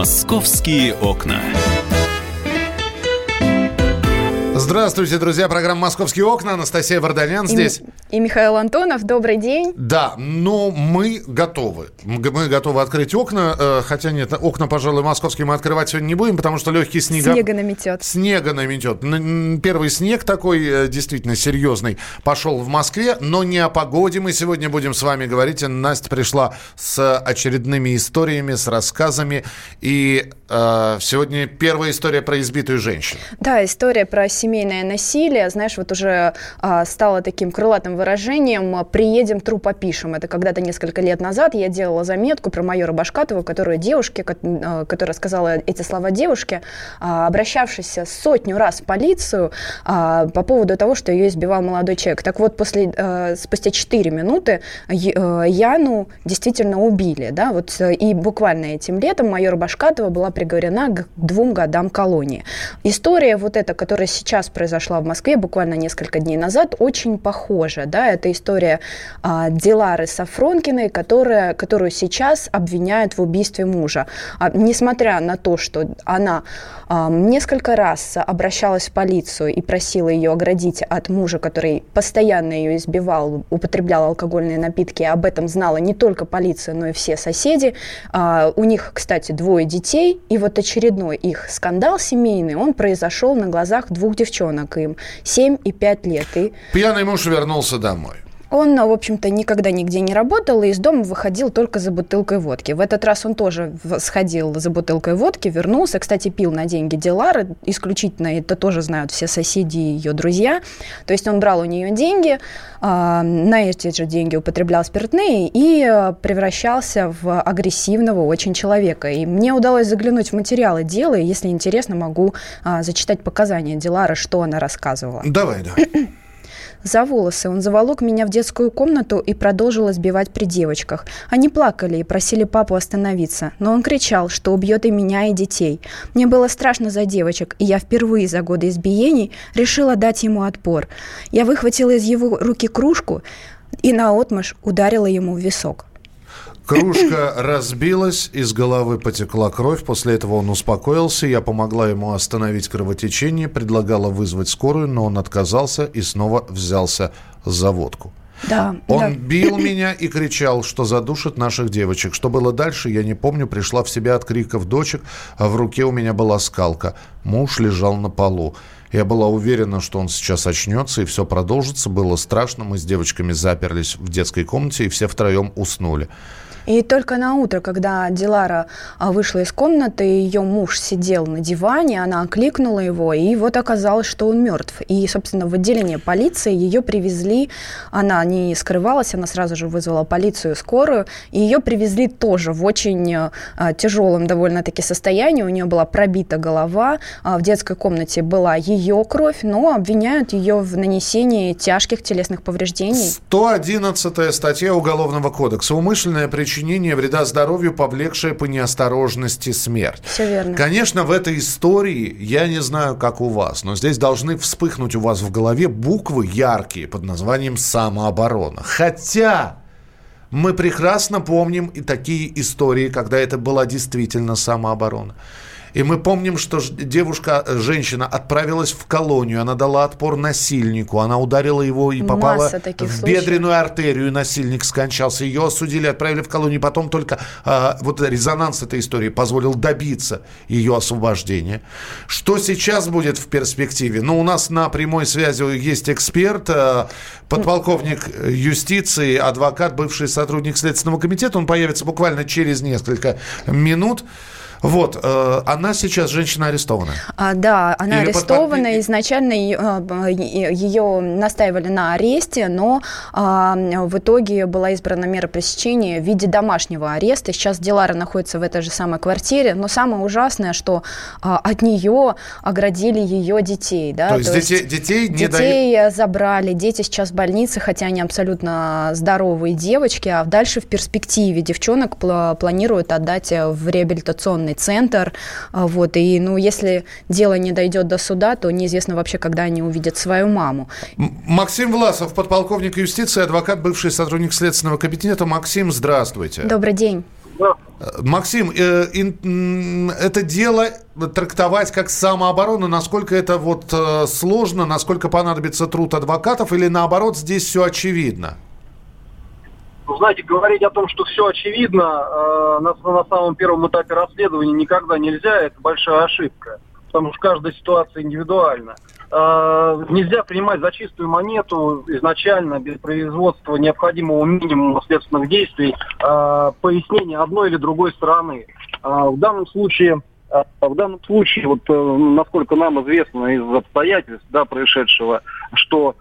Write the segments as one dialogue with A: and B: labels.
A: «Московские окна».
B: Здравствуйте, друзья. Программа «Московские окна». Анастасия Варданян здесь.
C: И, Михаил Антонов. Добрый день.
B: Да, но мы готовы. Мы готовы открыть окна. Э, хотя нет, окна, пожалуй, московские мы открывать сегодня не будем, потому что легкий снег.
C: Снега наметет.
B: Снега наметет. Первый снег такой э, действительно серьезный пошел в Москве, но не о погоде мы сегодня будем с вами говорить. Настя пришла с очередными историями, с рассказами. И э, сегодня первая история про избитую женщину.
C: Да, история про семейное насилие, знаешь, вот уже а, стало таким крылатым выражением «приедем, труп опишем». Это когда-то несколько лет назад я делала заметку про майора Башкатова, которая девушке, а, которая сказала эти слова девушке, а, обращавшейся сотню раз в полицию а, по поводу того, что ее избивал молодой человек. Так вот, после, а, спустя 4 минуты а, Яну действительно убили, да, вот и буквально этим летом майор Башкатова была приговорена к двум годам колонии. История вот эта, которая сейчас произошла в Москве буквально несколько дней назад, очень похожа. Да? Это история а, Дилары Сафронкиной, которая, которую сейчас обвиняют в убийстве мужа. А, несмотря на то, что она а, несколько раз обращалась в полицию и просила ее оградить от мужа, который постоянно ее избивал, употреблял алкогольные напитки, об этом знала не только полиция, но и все соседи. А, у них, кстати, двое детей, и вот очередной их скандал семейный, он произошел на глазах двух девчонок им, 7 и 5 лет. И...
B: Пьяный муж вернулся домой.
C: Он, в общем-то, никогда нигде не работал и из дома выходил только за бутылкой водки. В этот раз он тоже сходил за бутылкой водки, вернулся. Кстати, пил на деньги Дилары. Исключительно это тоже знают все соседи и ее друзья. То есть он брал у нее деньги, а, на эти же деньги употреблял спиртные и а, превращался в агрессивного очень человека. И мне удалось заглянуть в материалы дела, и если интересно, могу а, зачитать показания Дилары, что она рассказывала.
B: Давай, давай.
C: за волосы. Он заволок меня в детскую комнату и продолжил избивать при девочках. Они плакали и просили папу остановиться, но он кричал, что убьет и меня, и детей. Мне было страшно за девочек, и я впервые за годы избиений решила дать ему отпор. Я выхватила из его руки кружку и наотмашь ударила ему в висок.
B: Кружка разбилась, из головы потекла кровь. После этого он успокоился. Я помогла ему остановить кровотечение, предлагала вызвать скорую, но он отказался и снова взялся за водку.
C: Да,
B: он
C: да.
B: бил меня и кричал, что задушит наших девочек. Что было дальше, я не помню. Пришла в себя от криков дочек, а в руке у меня была скалка. Муж лежал на полу. Я была уверена, что он сейчас очнется и все продолжится. Было страшно. Мы с девочками заперлись в детской комнате и все втроем уснули.
C: И только на утро, когда Дилара а, вышла из комнаты, ее муж сидел на диване, она окликнула его, и вот оказалось, что он мертв. И, собственно, в отделение полиции ее привезли, она не скрывалась, она сразу же вызвала полицию, скорую, и ее привезли тоже в очень а, тяжелом довольно-таки состоянии. У нее была пробита голова, а, в детской комнате была ее кровь, но обвиняют ее в нанесении тяжких телесных повреждений.
B: 111 статья Уголовного кодекса. Умышленное причина причинения вреда здоровью, повлекшее по неосторожности смерть.
C: Все верно.
B: Конечно, в этой истории, я не знаю, как у вас, но здесь должны вспыхнуть у вас в голове буквы яркие под названием «самооборона». Хотя мы прекрасно помним и такие истории, когда это была действительно самооборона. И мы помним, что девушка, э, женщина отправилась в колонию, она дала отпор насильнику, она ударила его и попала в бедренную артерию, насильник скончался. Ее осудили, отправили в колонию, потом только а, вот резонанс этой истории позволил добиться ее освобождения. Что сейчас будет в перспективе? Ну, у нас на прямой связи есть эксперт, а, подполковник юстиции, адвокат, бывший сотрудник Следственного комитета. Он появится буквально через несколько минут. Вот, э, она сейчас женщина арестована.
C: А, да, она Или арестована. Под... Изначально ее, ее настаивали на аресте, но а, в итоге была избрана мера пресечения в виде домашнего ареста. Сейчас Дилара находится в этой же самой квартире, но самое ужасное, что а, от нее оградили ее детей. Да?
B: То есть, То есть детей, детей не
C: Детей дают... забрали, дети сейчас в больнице, хотя они абсолютно здоровые девочки, а дальше в перспективе девчонок планируют отдать в реабилитационный региональный центр. А, вот, и ну, если дело не дойдет до суда, то неизвестно вообще, когда они увидят свою маму.
B: Максим Власов, подполковник юстиции, адвокат, бывший сотрудник Следственного кабинета. Максим, здравствуйте.
C: Добрый день.
B: Максим, э, это дело трактовать как самооборону, насколько это вот э, сложно, насколько понадобится труд адвокатов, или наоборот здесь все очевидно?
D: Ну, знаете, говорить о том, что все очевидно э, на, на самом первом этапе расследования никогда нельзя, это большая ошибка, потому что каждая ситуация индивидуальна. Э, нельзя принимать за чистую монету изначально без производства необходимого минимума следственных действий э, пояснения одной или другой стороны. Э, в данном случае э, в данном случае, вот э, насколько нам известно из обстоятельств да, происшедшего, что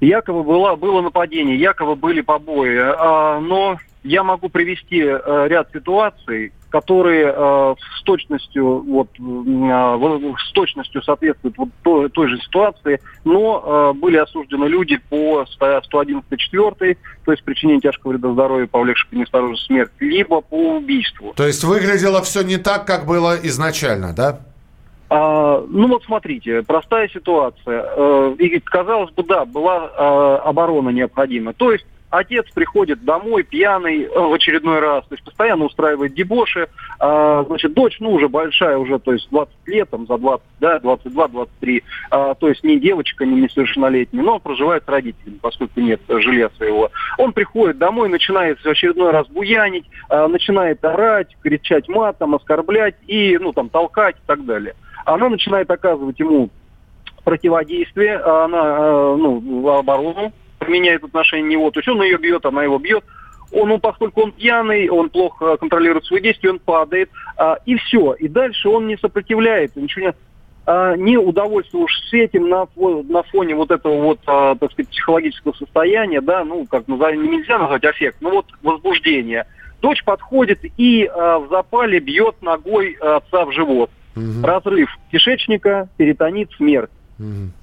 D: якобы было, было нападение, якобы были побои, а, но я могу привести а, ряд ситуаций, которые а, с точностью вот а, с точностью соответствуют вот той, же ситуации, но а, были осуждены люди по 111.4, то есть причинение тяжкого вреда здоровью, повлекшего к неосторожной смерти, либо по убийству.
B: То есть выглядело все не так, как было изначально, да?
D: А, ну вот смотрите, простая ситуация. Э, и казалось бы, да, была э, оборона необходима. То есть отец приходит домой пьяный э, в очередной раз, то есть постоянно устраивает дебоши. А, значит, дочь, ну, уже большая, уже, то есть 20 лет, там, за 20, да, 22-23, а, то есть не девочка, не несовершеннолетняя, но проживает с родителями, поскольку нет жилья своего. Он приходит домой, начинает в очередной раз буянить, а, начинает орать, кричать матом, оскорблять и, ну, там, толкать и так далее она начинает оказывать ему противодействие, а она, э, ну, оборону, меняет отношение на него, то есть он ее бьет, она его бьет, он, ну, поскольку он пьяный, он плохо контролирует свои действия, он падает, а, и все. И дальше он не сопротивляется, ничего не... А, не удовольствовавшись этим на, на фоне вот этого вот, а, так сказать, психологического состояния, да, ну, как назовем, нельзя назвать аффект, ну, вот возбуждение. Дочь подходит и а, в запале бьет ногой отца в живот. Угу. Разрыв кишечника, перитонит, смерть.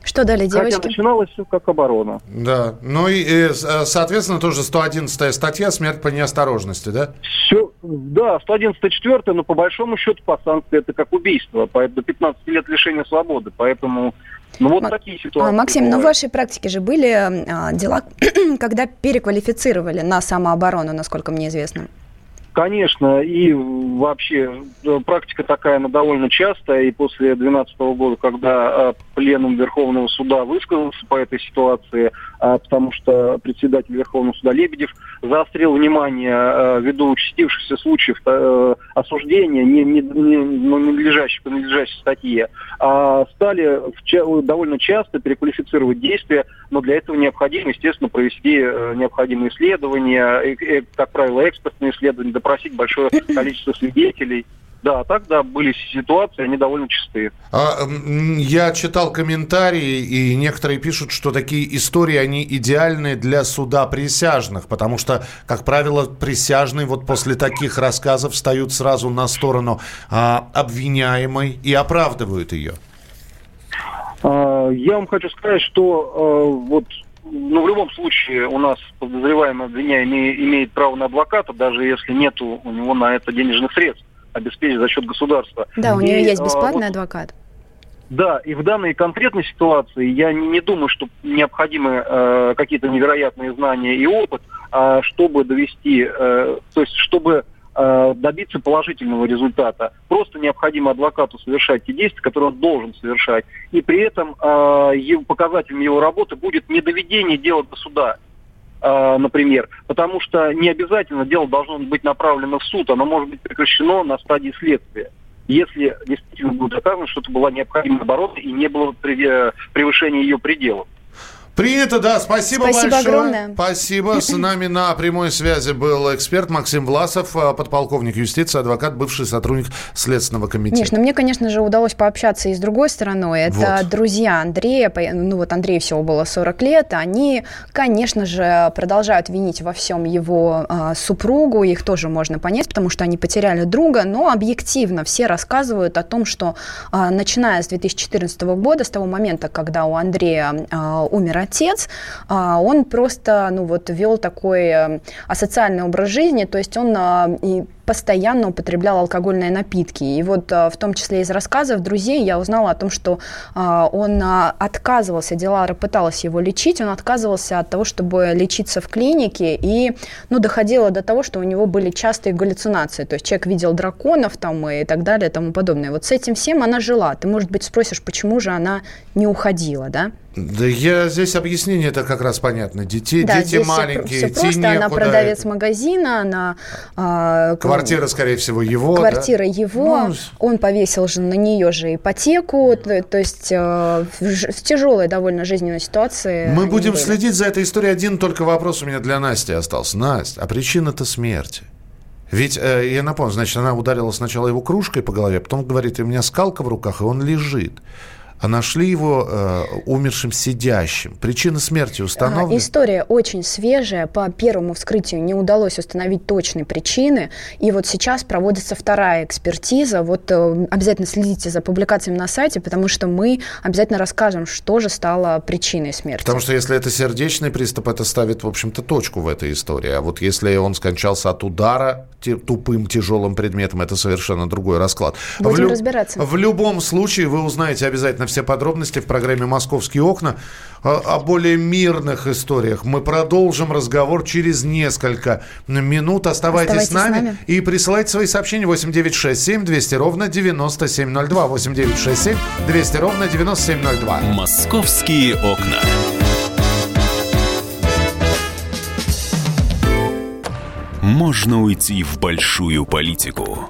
C: Что дали девочки? Хотя
D: начиналось все как оборона.
B: Да, ну и, и соответственно тоже 111 статья «Смерть по неосторожности», да?
D: Все, да, 111 четвертая, но по большому счету по санкции это как убийство, поэтому до 15 лет лишения свободы, поэтому ну вот М- такие ситуации.
C: Максим, бывают. но в вашей практике же были а, дела, когда переквалифицировали на самооборону, насколько мне известно?
D: Конечно, и вообще э, практика такая, она довольно частая, и после 2012 года, когда э, пленум Верховного суда высказался по этой ситуации, а, потому что председатель Верховного суда Лебедев заострил внимание э, ввиду участившихся случаев осуждения не, не, не, ну, ненадлежащей, по надлежащей статье, а стали довольно часто переквалифицировать действия, но для этого необходимо, естественно, провести необходимые исследования, как правило, экспертные исследования, допросить большое количество свидетелей. Да, так, да, были ситуации, они довольно чистые.
B: А, я читал комментарии, и некоторые пишут, что такие истории, они идеальны для суда присяжных, потому что, как правило, присяжные вот после таких рассказов встают сразу на сторону а, обвиняемой и оправдывают ее.
D: А, я вам хочу сказать, что а, вот ну, в любом случае у нас подозреваемый обвиняемый имеет право на адвоката, даже если нет у него на это денежных средств, обеспечить за счет государства.
C: Да, у нее и, есть а, бесплатный вот, адвокат.
D: Да, и в данной конкретной ситуации я не, не думаю, что необходимы э, какие-то невероятные знания и опыт, э, чтобы довести, э, то есть чтобы Э, добиться положительного результата. Просто необходимо адвокату совершать те действия, которые он должен совершать. И при этом э, показателем его работы будет не доведение дела до суда, э, например, потому что не обязательно дело должно быть направлено в суд, оно может быть прекращено на стадии следствия если действительно будет доказано, что это была необходимая оборона и не было превышения ее пределов.
B: Принято, да. Спасибо, Спасибо большое. огромное. Спасибо. С нами на прямой связи был эксперт Максим Власов, э, подполковник юстиции, адвокат, бывший сотрудник Следственного комитета.
C: Конечно, мне, конечно же, удалось пообщаться и с другой стороной. Это вот. друзья Андрея. Ну вот Андрею всего было 40 лет. Они, конечно же, продолжают винить во всем его э, супругу. Их тоже можно понять, потому что они потеряли друга. Но объективно все рассказывают о том, что э, начиная с 2014 года, с того момента, когда у Андрея э, умер отец, а, он просто, ну вот, вел такой э, асоциальный образ жизни, то есть он а, и постоянно употреблял алкогольные напитки. И вот в том числе из рассказов друзей я узнала о том, что он отказывался, Дилара пыталась его лечить, он отказывался от того, чтобы лечиться в клинике, и ну, доходило до того, что у него были частые галлюцинации. То есть человек видел драконов там и так далее и тому подобное. Вот с этим всем она жила. Ты, может быть, спросишь, почему же она не уходила, да?
B: Да я здесь объяснение это как раз понятно. Дети,
C: да,
B: дети маленькие,
C: все просто. Некуда. Она продавец магазина, она
B: а, квартира, скорее всего, его.
C: Квартира да? его. Ну, он повесил же на нее же ипотеку, то, то есть э, в, в тяжелой довольно жизненной ситуации.
B: Мы будем были. следить за этой историей. Один только вопрос у меня для Насти остался. Настя, а причина-то смерти? Ведь, э, я напомню, значит, она ударила сначала его кружкой по голове, потом говорит, у меня скалка в руках, и он лежит а нашли его э, умершим сидящим. Причина смерти установлена?
C: История очень свежая. По первому вскрытию не удалось установить точные причины. И вот сейчас проводится вторая экспертиза. Вот э, обязательно следите за публикациями на сайте, потому что мы обязательно расскажем, что же стало причиной смерти.
B: Потому что если это сердечный приступ, это ставит, в общем-то, точку в этой истории. А вот если он скончался от удара тупым тяжелым предметом, это совершенно другой расклад.
C: Будем в лю- разбираться.
B: В любом случае вы узнаете обязательно все подробности в программе «Московские окна». О более мирных историях мы продолжим разговор через несколько минут. Оставайтесь, Оставайтесь с, нами с нами и присылайте свои сообщения 8967 200 ровно 9702. 8967 200 ровно 9702.
A: «Московские окна». Можно уйти в большую политику,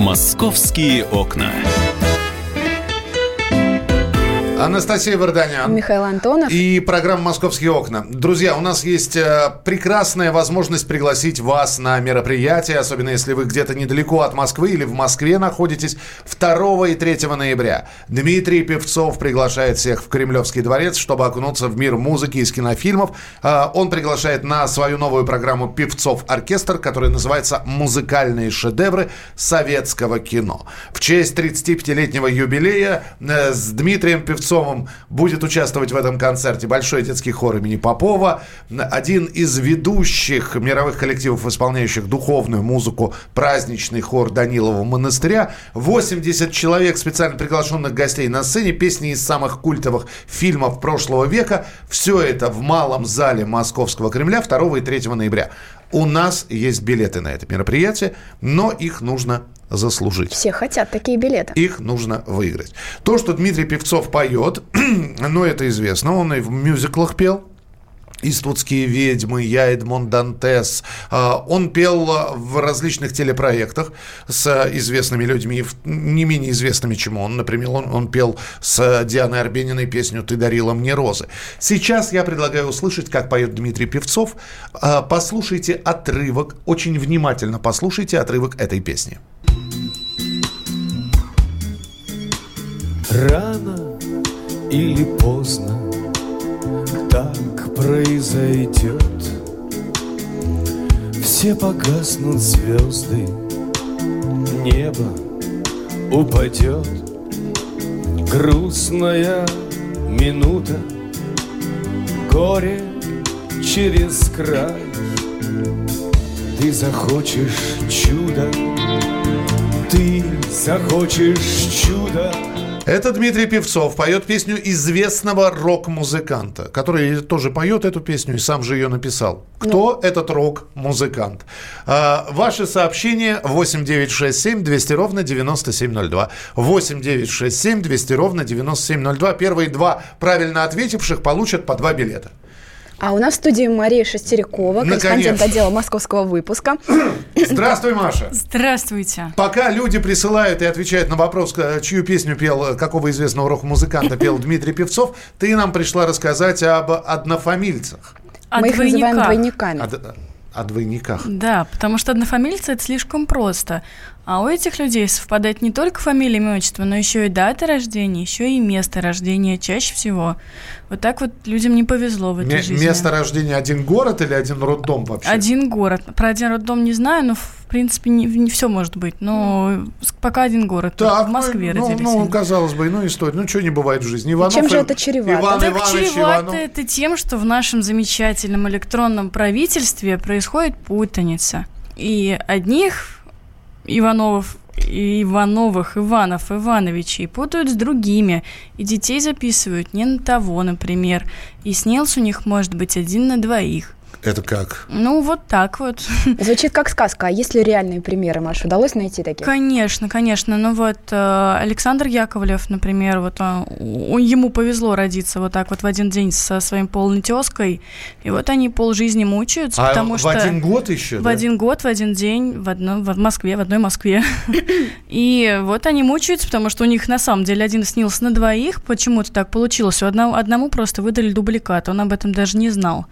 A: «Московские окна».
B: Анастасия Варданян.
C: Михаил Антонов.
B: И программа «Московские окна». Друзья, у нас есть э, прекрасная возможность пригласить вас на мероприятие, особенно если вы где-то недалеко от Москвы или в Москве находитесь, 2 и 3 ноября. Дмитрий Певцов приглашает всех в Кремлевский дворец, чтобы окунуться в мир музыки из кинофильмов. Э, он приглашает на свою новую программу «Певцов оркестр», которая называется «Музыкальные шедевры советского кино». В честь 35-летнего юбилея э, с Дмитрием Певцовым Певцовым будет участвовать в этом концерте Большой детский хор имени Попова. Один из ведущих мировых коллективов, исполняющих духовную музыку, праздничный хор Данилова монастыря. 80 человек специально приглашенных гостей на сцене, песни из самых культовых фильмов прошлого века. Все это в малом зале Московского Кремля 2 и 3 ноября. У нас есть билеты на это мероприятие, но их нужно заслужить.
C: Все хотят такие билеты.
B: Их нужно выиграть. То, что Дмитрий Певцов поет, ну, это известно. Он и в мюзиклах пел. «Иствудские ведьмы», «Я Эдмон Дантес». А, он пел в различных телепроектах с известными людьми, не менее известными, чем он. Например, он, он пел с Дианой Арбениной песню «Ты дарила мне розы». Сейчас я предлагаю услышать, как поет Дмитрий Певцов. А, послушайте отрывок, очень внимательно послушайте отрывок этой песни.
E: Рано или поздно так произойдет. Все погаснут звезды, небо упадет. Грустная минута, горе через край. Ты захочешь чудо, ты захочешь чудо
B: это Дмитрий Певцов поет песню известного рок-музыканта, который тоже поет эту песню и сам же ее написал. Кто ну. этот рок-музыкант? А, ваши сообщения 8967 200 ровно 9702. 8967 200 ровно 9702. Первые два правильно ответивших получат по два билета.
C: А у нас в студии Мария Шестерякова, корреспондент
B: Наконец.
C: отдела московского выпуска.
B: Здравствуй, Маша.
F: Здравствуйте.
B: Пока люди присылают и отвечают на вопрос, чью песню пел, какого известного рок-музыканта пел Дмитрий Певцов, ты нам пришла рассказать об однофамильцах.
F: О
C: Мы их называем двойниками.
B: О двойниках.
F: Да, потому что однофамильцы это слишком просто. А у этих людей совпадает не только фамилия, имя, отчество, но еще и дата рождения, еще и место рождения чаще всего. Вот так вот людям не повезло в этой
B: Ме-
F: жизни.
B: место рождения один город или один роддом вообще?
F: Один город. Про один роддом не знаю, но принципе не, все может быть. Но пока один город.
B: Так,
F: в Москве
B: ну,
F: родились.
B: ну,
F: они.
B: казалось бы, ну, история. Ну, что не бывает в жизни. Иванов,
C: чем же
B: и-
C: это чревато?
B: Иван
F: Так
B: Иванович
F: чревато
B: Иванов.
F: это тем, что в нашем замечательном электронном правительстве происходит путаница. И одних Ивановых, Ивановых, Иванов, Ивановичей путают с другими. И детей записывают не на того, например. И снился у них может быть один на двоих.
B: Это как?
F: Ну, вот так вот.
C: Звучит как сказка. А есть ли реальные примеры, Маш? Удалось найти таких?
F: Конечно, конечно. Ну вот э, Александр Яковлев, например, вот он, ему повезло родиться вот так вот в один день со своим полной тезкой, и вот они полжизни мучаются,
B: А
F: потому
B: в
F: что
B: один год еще?
F: в
B: да?
F: один год, в один день, в, одно, в Москве, в одной Москве. И вот они мучаются, потому что у них на самом деле один снился на двоих. Почему-то так получилось. У одного, одному просто выдали дубликат, он об этом даже не знал.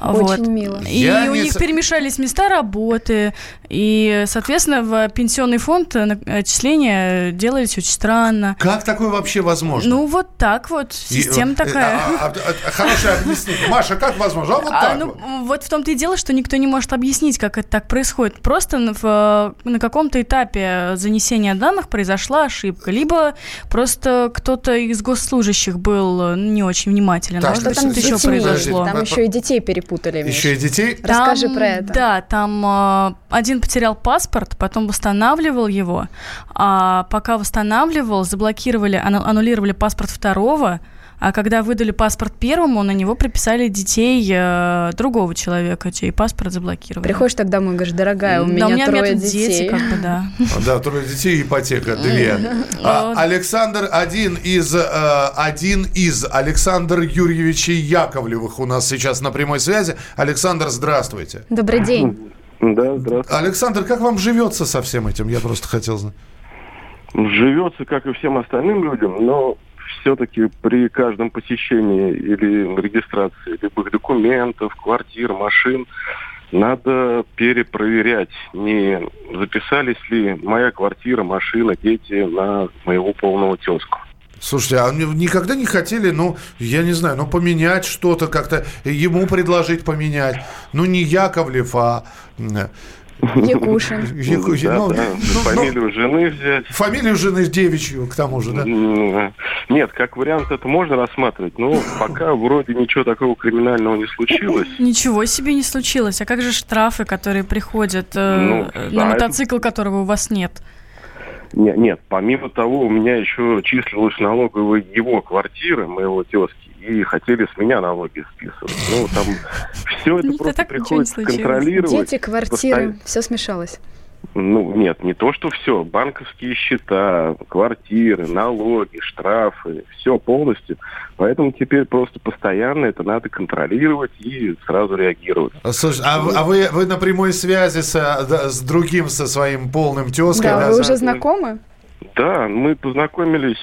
C: Очень мило.
F: И
B: Я
F: у
B: не
F: них перемешались места работы, и, соответственно, в пенсионный фонд э, отчисления делались очень странно.
B: Как такое вообще возможно?
F: Ну, вот так вот,
B: И,
F: система
B: э,
F: такая.
B: а, а, а, Хорошее объяснение. Маша, как возможно? А вот
F: А,
B: так
F: ну,
B: вот.
F: вот в том-то и дело, что никто не может объяснить, как это так происходит. Просто на, в- на каком-то этапе занесения данных произошла ошибка. Либо просто кто-то из госслужащих был э, не очень внимателен.
B: Так,
F: Может
C: там
F: еще произошло.
C: Там еще и детей перепутали. Миш.
B: Еще и детей?
C: Расскажи
F: Там,
C: про это.
F: Да, там э, один потерял паспорт, потом восстанавливал его, а пока восстанавливал, заблокировали, аннулировали паспорт второго, а когда выдали паспорт первому, на него приписали детей э, другого человека, чей паспорт заблокировали.
C: Приходишь тогда домой и говоришь, дорогая, у
F: Да,
C: меня,
F: у меня
C: трое
F: нет
C: детей.
F: дети, как бы, да.
B: Да, трое детей и ипотека две. А, Александр один из э, один из Александр Юрьевичей Яковлевых у нас сейчас на прямой связи. Александр, здравствуйте.
C: Добрый день.
G: Да, здравствуйте.
B: Александр, как вам живется со всем этим? Я просто хотел знать.
G: Живется, как и всем остальным людям, но все-таки при каждом посещении или регистрации любых документов, квартир, машин, надо перепроверять, не записались ли моя квартира, машина, дети на моего полного тезку.
B: Слушайте, а ни- никогда не хотели, ну, я не знаю, ну, поменять что-то как-то, ему предложить поменять? Ну, не Яковлев, а... м,
C: Якушин.
B: Яку-
G: Да,
B: ну,
G: да,
B: ну, ну,
G: фамилию жены взять.
B: Фамилию жены девичью, к тому же, да?
G: Нет, как вариант это можно рассматривать, но пока вроде ничего такого криминального не случилось.
F: Ничего себе не случилось. А как же штрафы, которые приходят э,
G: Ну,
F: на
G: да,
F: мотоцикл, которого у вас нет?
G: Не- Нет, помимо того, у меня еще числилась налоговая его квартира, моего тезки, и хотели с меня налоги списывать. Ну, там все это
F: Да
G: просто
F: так
G: приходится контролировать.
C: Дети, квартиры, все смешалось.
G: Ну, нет, не то, что все. Банковские счета, квартиры, налоги, штрафы, все полностью. Поэтому теперь просто постоянно это надо контролировать и сразу реагировать.
B: Слушай, а, вы- а вы, вы на прямой связи со- с другим, со своим полным тезкой?
C: Да,
B: да,
C: вы
B: за-
C: уже знакомы?
G: Да, мы познакомились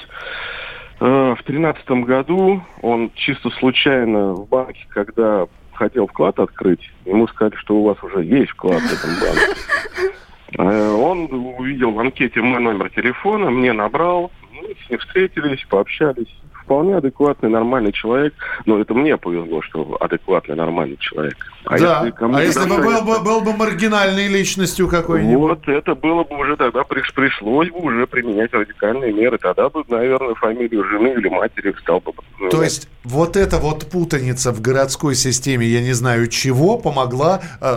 G: в тринадцатом году. Он чисто случайно в банке, когда хотел вклад открыть, ему сказали, что у вас уже есть вклад в этом банке. Э, Он увидел в анкете мой номер телефона, мне набрал, мы с ним встретились, пообщались. Вполне адекватный, нормальный человек. Но это мне повезло, что адекватный, нормальный человек.
B: да,
G: кому-то
B: а если бы был, бы был бы маргинальной личностью какой-нибудь?
G: вот это было бы уже тогда приш- пришлось бы уже применять радикальные меры. Тогда бы, наверное, фамилию жены или матери стал бы.
B: То есть вот эта вот путаница в городской системе, я не знаю чего, помогла э,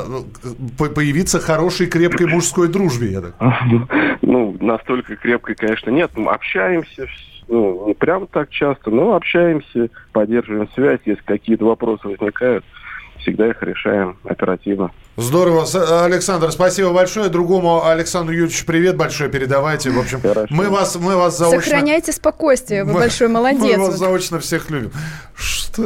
B: по- появиться хорошей крепкой мужской дружбе. Я так.
G: Ну, настолько крепкой, конечно, нет. Мы общаемся, ну, не прям так часто, но общаемся, поддерживаем связь. Если какие-то вопросы возникают, всегда их решаем оперативно.
B: Здорово. Александр, спасибо большое. Другому Александру Юрьевичу привет большой передавайте. В общем,
G: Хорошо.
B: мы вас, мы вас заочно...
C: Сохраняйте спокойствие, вы
B: Мы-
C: большой молодец.
B: Мы вас
C: Вот
B: заочно всех любим. Что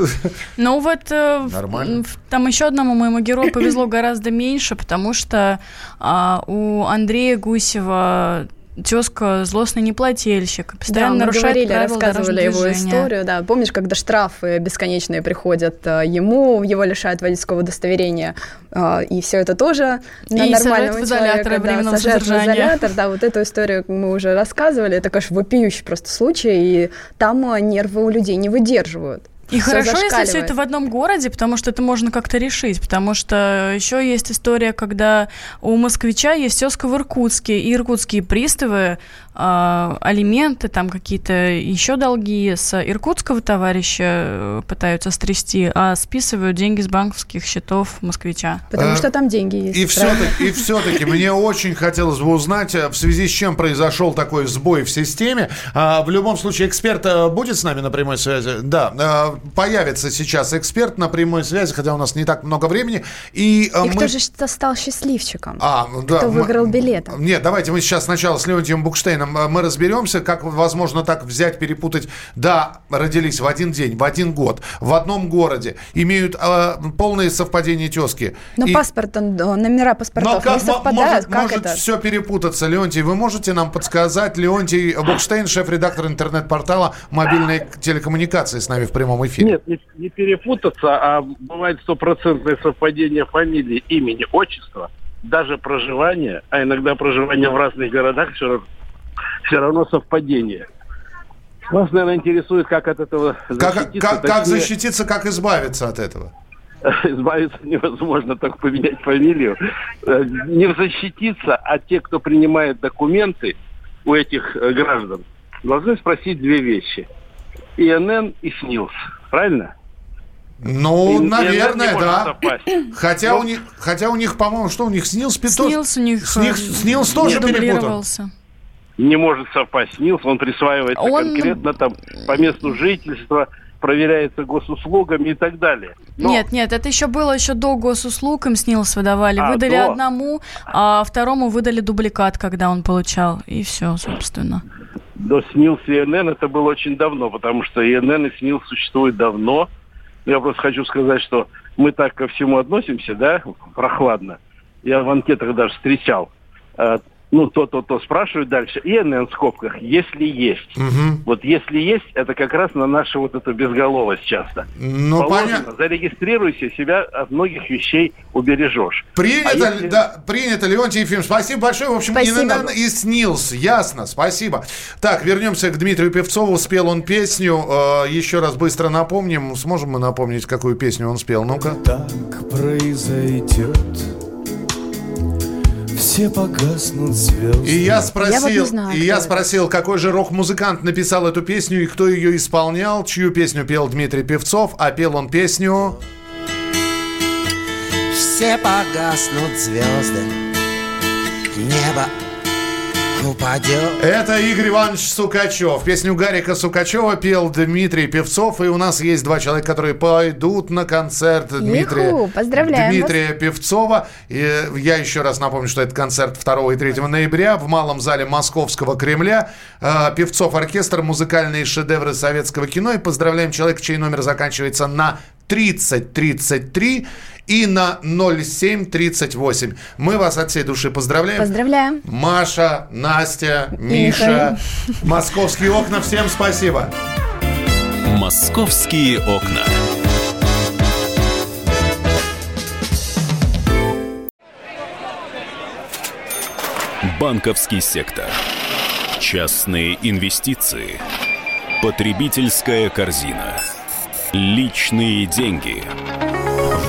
F: Ну вот э, в-
B: Нормально.
F: в- там еще одному моему герою повезло гораздо меньше, потому что а, у Андрея Гусева тезка злостный неплательщик, постоянно
C: да, мы
F: нарушает
C: говорили,
F: правила
C: рассказывали его
F: движения.
C: историю, да. Помнишь, когда штрафы бесконечные приходят э, ему, его лишают водительского удостоверения, э, и все это тоже на
F: И
C: нормального
F: в изолятор
C: человека, да, сажают в изолятор, да, вот эту историю мы уже рассказывали, это, конечно, вопиющий просто случай, и там э, нервы у людей не выдерживают.
F: И
C: Всё
F: хорошо, если все это в одном городе, потому что это можно как-то решить. Потому что еще есть история, когда у москвича есть тезка в Иркутске, и иркутские приставы а, алименты, там какие-то еще долги с иркутского товарища э, пытаются стрясти, а списывают деньги с банковских счетов москвича.
C: Потому
B: Э,
C: что там деньги есть.
B: И все-таки, и все-таки мне очень хотелось бы узнать, э, в связи с чем произошел такой сбой в системе. А, В любом случае, эксперт э, будет с нами на прямой связи? Да, э, появится сейчас эксперт на прямой связи, хотя у нас не так много времени. И, э,
C: И
B: мы...
C: кто же ст- стал счастливчиком?
B: А, ну да,
C: Кто
B: мы-
C: выиграл билеты?
B: Нет, давайте мы сейчас сначала с Леонтием Букштейном э, мы разберемся, как возможно так взять, перепутать. Да, родились в один день, в один год, в одном городе, имеют э, полные совпадения тезки.
C: Но
B: И-
C: паспорт, номера паспортов
B: но как
C: не совпадают.
B: может,
C: как
B: может
C: это?
B: все перепутаться, Леонтий? Вы можете нам подсказать? Леонтий Букштейн, шеф-редактор интернет-портала «Мобильные телекоммуникации» с нами в прямом эфире.
H: Нет, не, не перепутаться, а бывает стопроцентное совпадение фамилии, имени, отчества, даже проживания, а иногда проживание в разных городах все равно, все равно совпадение. Вас, наверное, интересует, как от этого
B: Как,
H: защититься.
B: как, как
H: Точнее,
B: защититься, как избавиться от этого?
H: избавиться невозможно, так поменять фамилию. Э, Не защититься, а те, кто принимает документы у этих э, граждан, должны спросить две вещи. ИНН и СНИЛС. Правильно?
B: Ну,
H: И-
B: наверное, да. Хотя
H: Ну,
B: у них, хотя у них, по-моему, что у них снилс
F: Снилс у них,
B: Снилс,
F: э,
B: снилс тоже перепутал.
H: Не может совпасть СНИЛС, он присваивается
F: Он-
H: конкретно там по месту жительства, проверяется госуслугами и так далее. Но
F: Нет, нет, это еще было еще до госуслуг, им снилс выдавали.
H: А,
F: выдали
H: до.
F: одному, а второму выдали дубликат, когда он получал. И все, собственно.
H: до СНИЛС и ИНН это было очень давно, потому что ИНН и СНИЛС существуют давно. Я просто хочу сказать, что мы так ко всему относимся, да, прохладно. Я в анкетах даже встречал. Ну, то-то-то спрашивают дальше. ИНН в скобках, если есть.
B: Мгм.
H: Вот если есть, это как раз на нашу вот эту безголовость часто.
B: Ну, понятно.
H: зарегистрируйся, себя от многих вещей убережешь.
B: Принято,
H: А если-
B: да, принято, Леонтий Ефимович. Спасибо большое. В общем,
C: Спасибо.
B: И СНИЛС. Ясно, спасибо. Так, вернемся к Дмитрию Певцову. Спел он песню. Э, еще раз быстро напомним. Сможем мы напомнить, какую песню он спел? Ну-ка.
E: Так произойдет Все погаснут звезды
B: И я
C: Я
B: спросил,
C: вот не знаю,
B: и я
C: это.
B: спросил, какой же рок-музыкант написал эту песню и кто ее исполнял, чью песню пел Дмитрий Певцов, а пел он песню...
I: Все погаснут звезды Небо упадет
B: Это Игорь Иванович Сукачев. Песню Гарика Сукачева пел Дмитрий Певцов. И у нас есть два человека, которые пойдут на концерт Дмитрия,
C: Юху, поздравляем
B: Дмитрия Певцова. И я еще раз напомню, что это концерт 2 и 3 ноября в Малом зале Московского Кремля. Э, Певцов оркестр, музыкальные шедевры советского кино. И поздравляем человека, чей номер заканчивается на 3033 и на 0738. Мы вас от всей души поздравляем.
C: Поздравляем.
B: Маша, Настя, Миша, московские окна, всем спасибо.
A: «Московские окна». Банковский сектор. Частные инвестиции. Потребительская корзина. Личные деньги.